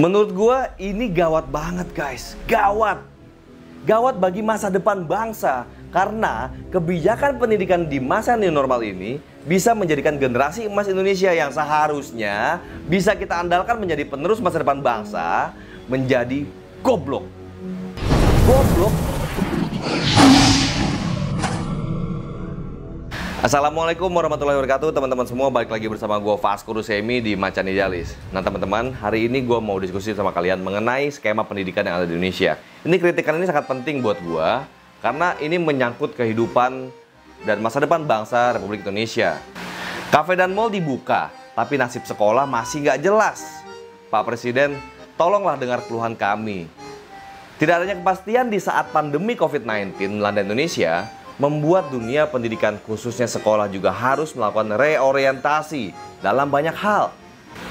Menurut gua ini gawat banget guys, gawat. Gawat bagi masa depan bangsa karena kebijakan pendidikan di masa new normal ini bisa menjadikan generasi emas Indonesia yang seharusnya bisa kita andalkan menjadi penerus masa depan bangsa menjadi goblok. Goblok Assalamualaikum warahmatullahi wabarakatuh. Teman-teman semua balik lagi bersama gue Vasco Rusemi di Macan Idealis. Nah teman-teman hari ini gue mau diskusi sama kalian mengenai skema pendidikan yang ada di Indonesia. Ini kritikan ini sangat penting buat gue karena ini menyangkut kehidupan dan masa depan bangsa Republik Indonesia. Kafe dan mall dibuka tapi nasib sekolah masih nggak jelas. Pak Presiden tolonglah dengar keluhan kami. Tidak adanya kepastian di saat pandemi COVID-19 melanda Indonesia membuat dunia pendidikan khususnya sekolah juga harus melakukan reorientasi dalam banyak hal.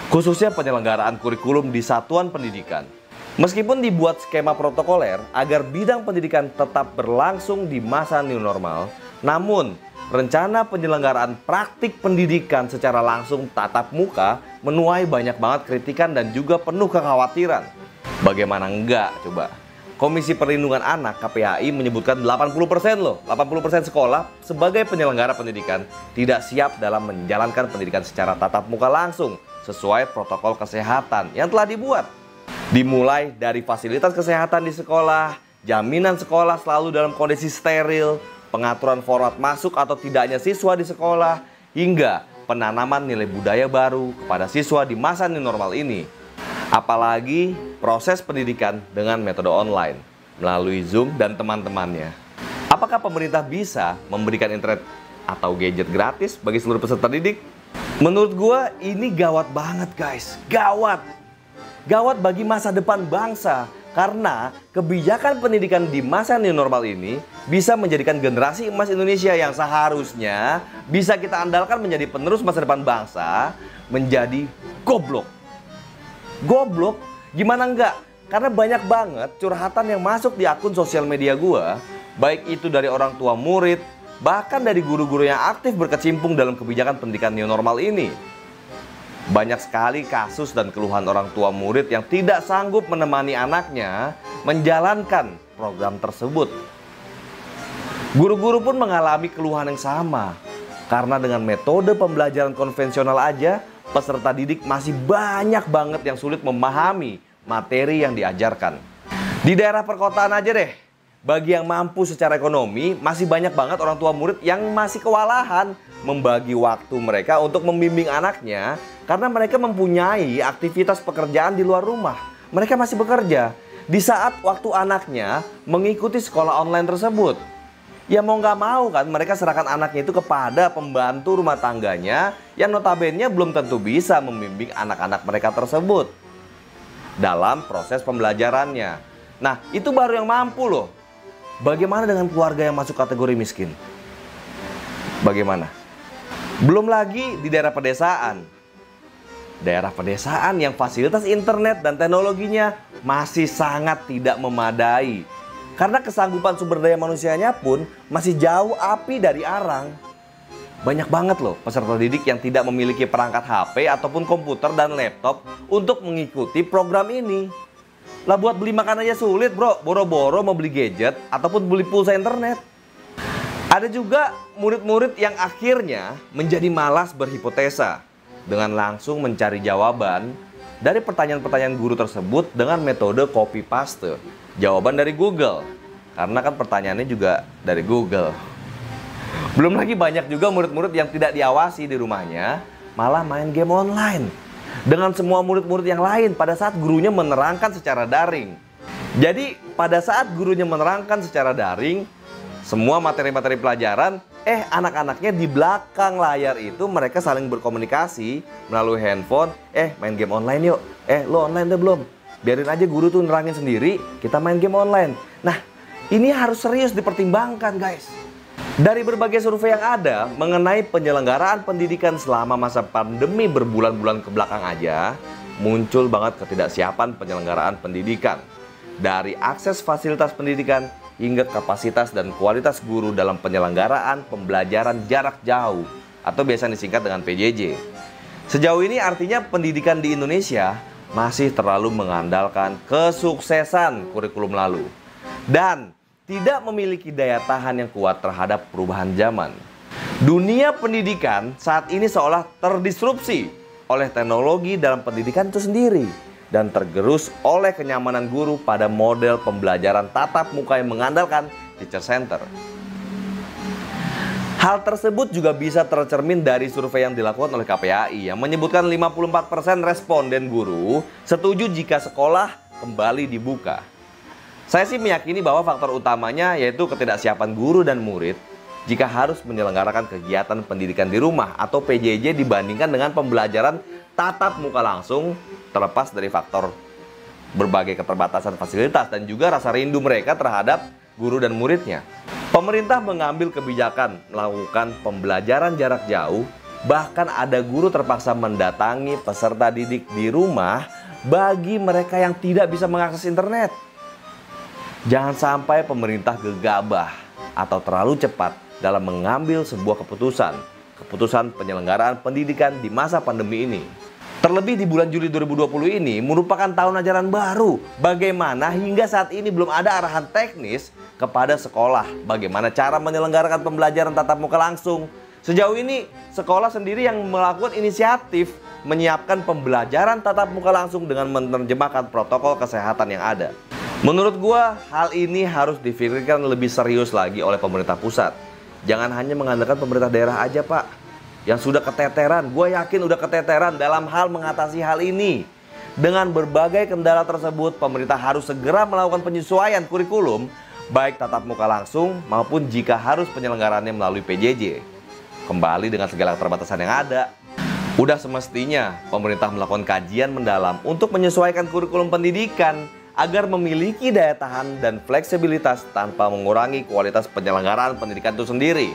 Khususnya penyelenggaraan kurikulum di satuan pendidikan. Meskipun dibuat skema protokoler agar bidang pendidikan tetap berlangsung di masa new normal, namun rencana penyelenggaraan praktik pendidikan secara langsung tatap muka menuai banyak banget kritikan dan juga penuh kekhawatiran. Bagaimana enggak coba? Komisi Perlindungan Anak KPAI menyebutkan 80% loh, 80% sekolah sebagai penyelenggara pendidikan tidak siap dalam menjalankan pendidikan secara tatap muka langsung sesuai protokol kesehatan yang telah dibuat. Dimulai dari fasilitas kesehatan di sekolah, jaminan sekolah selalu dalam kondisi steril, pengaturan format masuk atau tidaknya siswa di sekolah, hingga penanaman nilai budaya baru kepada siswa di masa new normal ini. Apalagi proses pendidikan dengan metode online melalui Zoom dan teman-temannya. Apakah pemerintah bisa memberikan internet atau gadget gratis bagi seluruh peserta didik? Menurut gue ini gawat banget guys, gawat. Gawat bagi masa depan bangsa karena kebijakan pendidikan di masa new normal ini bisa menjadikan generasi emas Indonesia yang seharusnya bisa kita andalkan menjadi penerus masa depan bangsa menjadi goblok goblok gimana enggak? Karena banyak banget curhatan yang masuk di akun sosial media gua. Baik itu dari orang tua murid bahkan dari guru-guru yang aktif berkecimpung dalam kebijakan pendidikan new normal ini. Banyak sekali kasus dan keluhan orang tua murid yang tidak sanggup menemani anaknya menjalankan program tersebut. Guru-guru pun mengalami keluhan yang sama. Karena dengan metode pembelajaran konvensional aja peserta didik masih banyak banget yang sulit memahami materi yang diajarkan. Di daerah perkotaan aja deh, bagi yang mampu secara ekonomi, masih banyak banget orang tua murid yang masih kewalahan membagi waktu mereka untuk membimbing anaknya karena mereka mempunyai aktivitas pekerjaan di luar rumah. Mereka masih bekerja di saat waktu anaknya mengikuti sekolah online tersebut. Ya mau nggak mau kan mereka serahkan anaknya itu kepada pembantu rumah tangganya yang notabene belum tentu bisa membimbing anak-anak mereka tersebut dalam proses pembelajarannya. Nah itu baru yang mampu loh. Bagaimana dengan keluarga yang masuk kategori miskin? Bagaimana? Belum lagi di daerah pedesaan. Daerah pedesaan yang fasilitas internet dan teknologinya masih sangat tidak memadai karena kesanggupan sumber daya manusianya pun masih jauh api dari arang. Banyak banget loh peserta didik yang tidak memiliki perangkat HP ataupun komputer dan laptop untuk mengikuti program ini. Lah buat beli makan aja sulit bro, boro-boro mau beli gadget ataupun beli pulsa internet. Ada juga murid-murid yang akhirnya menjadi malas berhipotesa dengan langsung mencari jawaban dari pertanyaan-pertanyaan guru tersebut dengan metode copy paste jawaban dari Google. Karena kan pertanyaannya juga dari Google. Belum lagi banyak juga murid-murid yang tidak diawasi di rumahnya, malah main game online. Dengan semua murid-murid yang lain pada saat gurunya menerangkan secara daring. Jadi pada saat gurunya menerangkan secara daring, semua materi-materi pelajaran, eh anak-anaknya di belakang layar itu mereka saling berkomunikasi melalui handphone, eh main game online yuk, eh lo online deh belum? Biarin aja guru tuh nerangin sendiri, kita main game online. Nah, ini harus serius dipertimbangkan guys. Dari berbagai survei yang ada mengenai penyelenggaraan pendidikan selama masa pandemi berbulan-bulan ke belakang aja, muncul banget ketidaksiapan penyelenggaraan pendidikan. Dari akses fasilitas pendidikan hingga kapasitas dan kualitas guru dalam penyelenggaraan pembelajaran jarak jauh atau biasa disingkat dengan PJJ. Sejauh ini artinya pendidikan di Indonesia masih terlalu mengandalkan kesuksesan kurikulum lalu dan tidak memiliki daya tahan yang kuat terhadap perubahan zaman. Dunia pendidikan saat ini seolah terdisrupsi oleh teknologi dalam pendidikan itu sendiri dan tergerus oleh kenyamanan guru pada model pembelajaran tatap muka yang mengandalkan teacher center. Hal tersebut juga bisa tercermin dari survei yang dilakukan oleh KPAI yang menyebutkan 54% responden guru setuju jika sekolah kembali dibuka. Saya sih meyakini bahwa faktor utamanya yaitu ketidaksiapan guru dan murid jika harus menyelenggarakan kegiatan pendidikan di rumah atau PJJ dibandingkan dengan pembelajaran tatap muka langsung terlepas dari faktor berbagai keterbatasan fasilitas dan juga rasa rindu mereka terhadap guru dan muridnya. Pemerintah mengambil kebijakan melakukan pembelajaran jarak jauh, bahkan ada guru terpaksa mendatangi peserta didik di rumah bagi mereka yang tidak bisa mengakses internet. Jangan sampai pemerintah gegabah atau terlalu cepat dalam mengambil sebuah keputusan, keputusan penyelenggaraan pendidikan di masa pandemi ini. Terlebih di bulan Juli 2020 ini merupakan tahun ajaran baru. Bagaimana hingga saat ini belum ada arahan teknis kepada sekolah bagaimana cara menyelenggarakan pembelajaran tatap muka langsung. Sejauh ini sekolah sendiri yang melakukan inisiatif menyiapkan pembelajaran tatap muka langsung dengan menerjemahkan protokol kesehatan yang ada. Menurut gua, hal ini harus difikirkan lebih serius lagi oleh pemerintah pusat. Jangan hanya mengandalkan pemerintah daerah aja, Pak. Yang sudah keteteran, gue yakin udah keteteran dalam hal mengatasi hal ini. Dengan berbagai kendala tersebut, pemerintah harus segera melakukan penyesuaian kurikulum baik tatap muka langsung maupun jika harus penyelenggaraannya melalui PJJ. Kembali dengan segala keterbatasan yang ada, udah semestinya pemerintah melakukan kajian mendalam untuk menyesuaikan kurikulum pendidikan agar memiliki daya tahan dan fleksibilitas tanpa mengurangi kualitas penyelenggaraan pendidikan itu sendiri.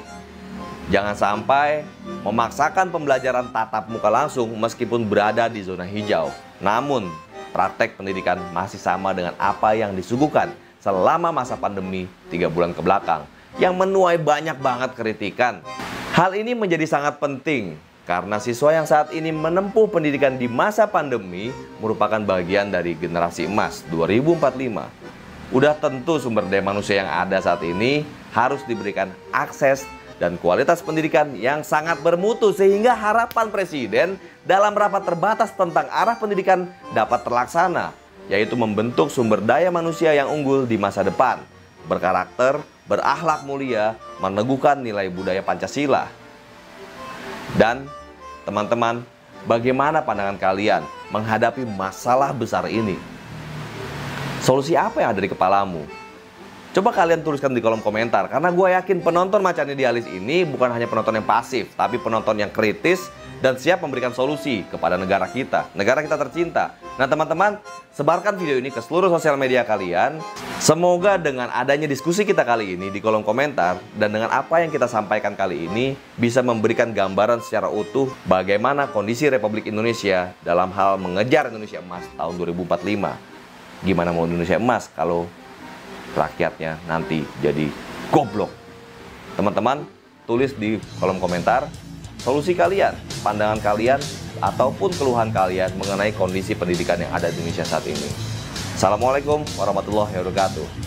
Jangan sampai memaksakan pembelajaran tatap muka langsung meskipun berada di zona hijau. Namun, praktek pendidikan masih sama dengan apa yang disuguhkan selama masa pandemi tiga bulan ke belakang yang menuai banyak banget kritikan. Hal ini menjadi sangat penting karena siswa yang saat ini menempuh pendidikan di masa pandemi merupakan bagian dari generasi emas 2045. Udah tentu sumber daya manusia yang ada saat ini harus diberikan akses dan kualitas pendidikan yang sangat bermutu sehingga harapan presiden dalam rapat terbatas tentang arah pendidikan dapat terlaksana yaitu membentuk sumber daya manusia yang unggul di masa depan, berkarakter, berakhlak mulia, meneguhkan nilai budaya Pancasila. Dan teman-teman, bagaimana pandangan kalian menghadapi masalah besar ini? Solusi apa yang ada di kepalamu? Coba kalian tuliskan di kolom komentar karena gue yakin penonton Macan Idealis ini bukan hanya penonton yang pasif, tapi penonton yang kritis dan siap memberikan solusi kepada negara kita, negara kita tercinta. Nah teman-teman, sebarkan video ini ke seluruh sosial media kalian. Semoga dengan adanya diskusi kita kali ini di kolom komentar dan dengan apa yang kita sampaikan kali ini bisa memberikan gambaran secara utuh bagaimana kondisi Republik Indonesia dalam hal mengejar Indonesia Emas tahun 2045. Gimana mau Indonesia Emas kalau rakyatnya nanti jadi goblok. Teman-teman, tulis di kolom komentar solusi kalian, pandangan kalian, ataupun keluhan kalian mengenai kondisi pendidikan yang ada di Indonesia saat ini. Assalamualaikum warahmatullahi wabarakatuh.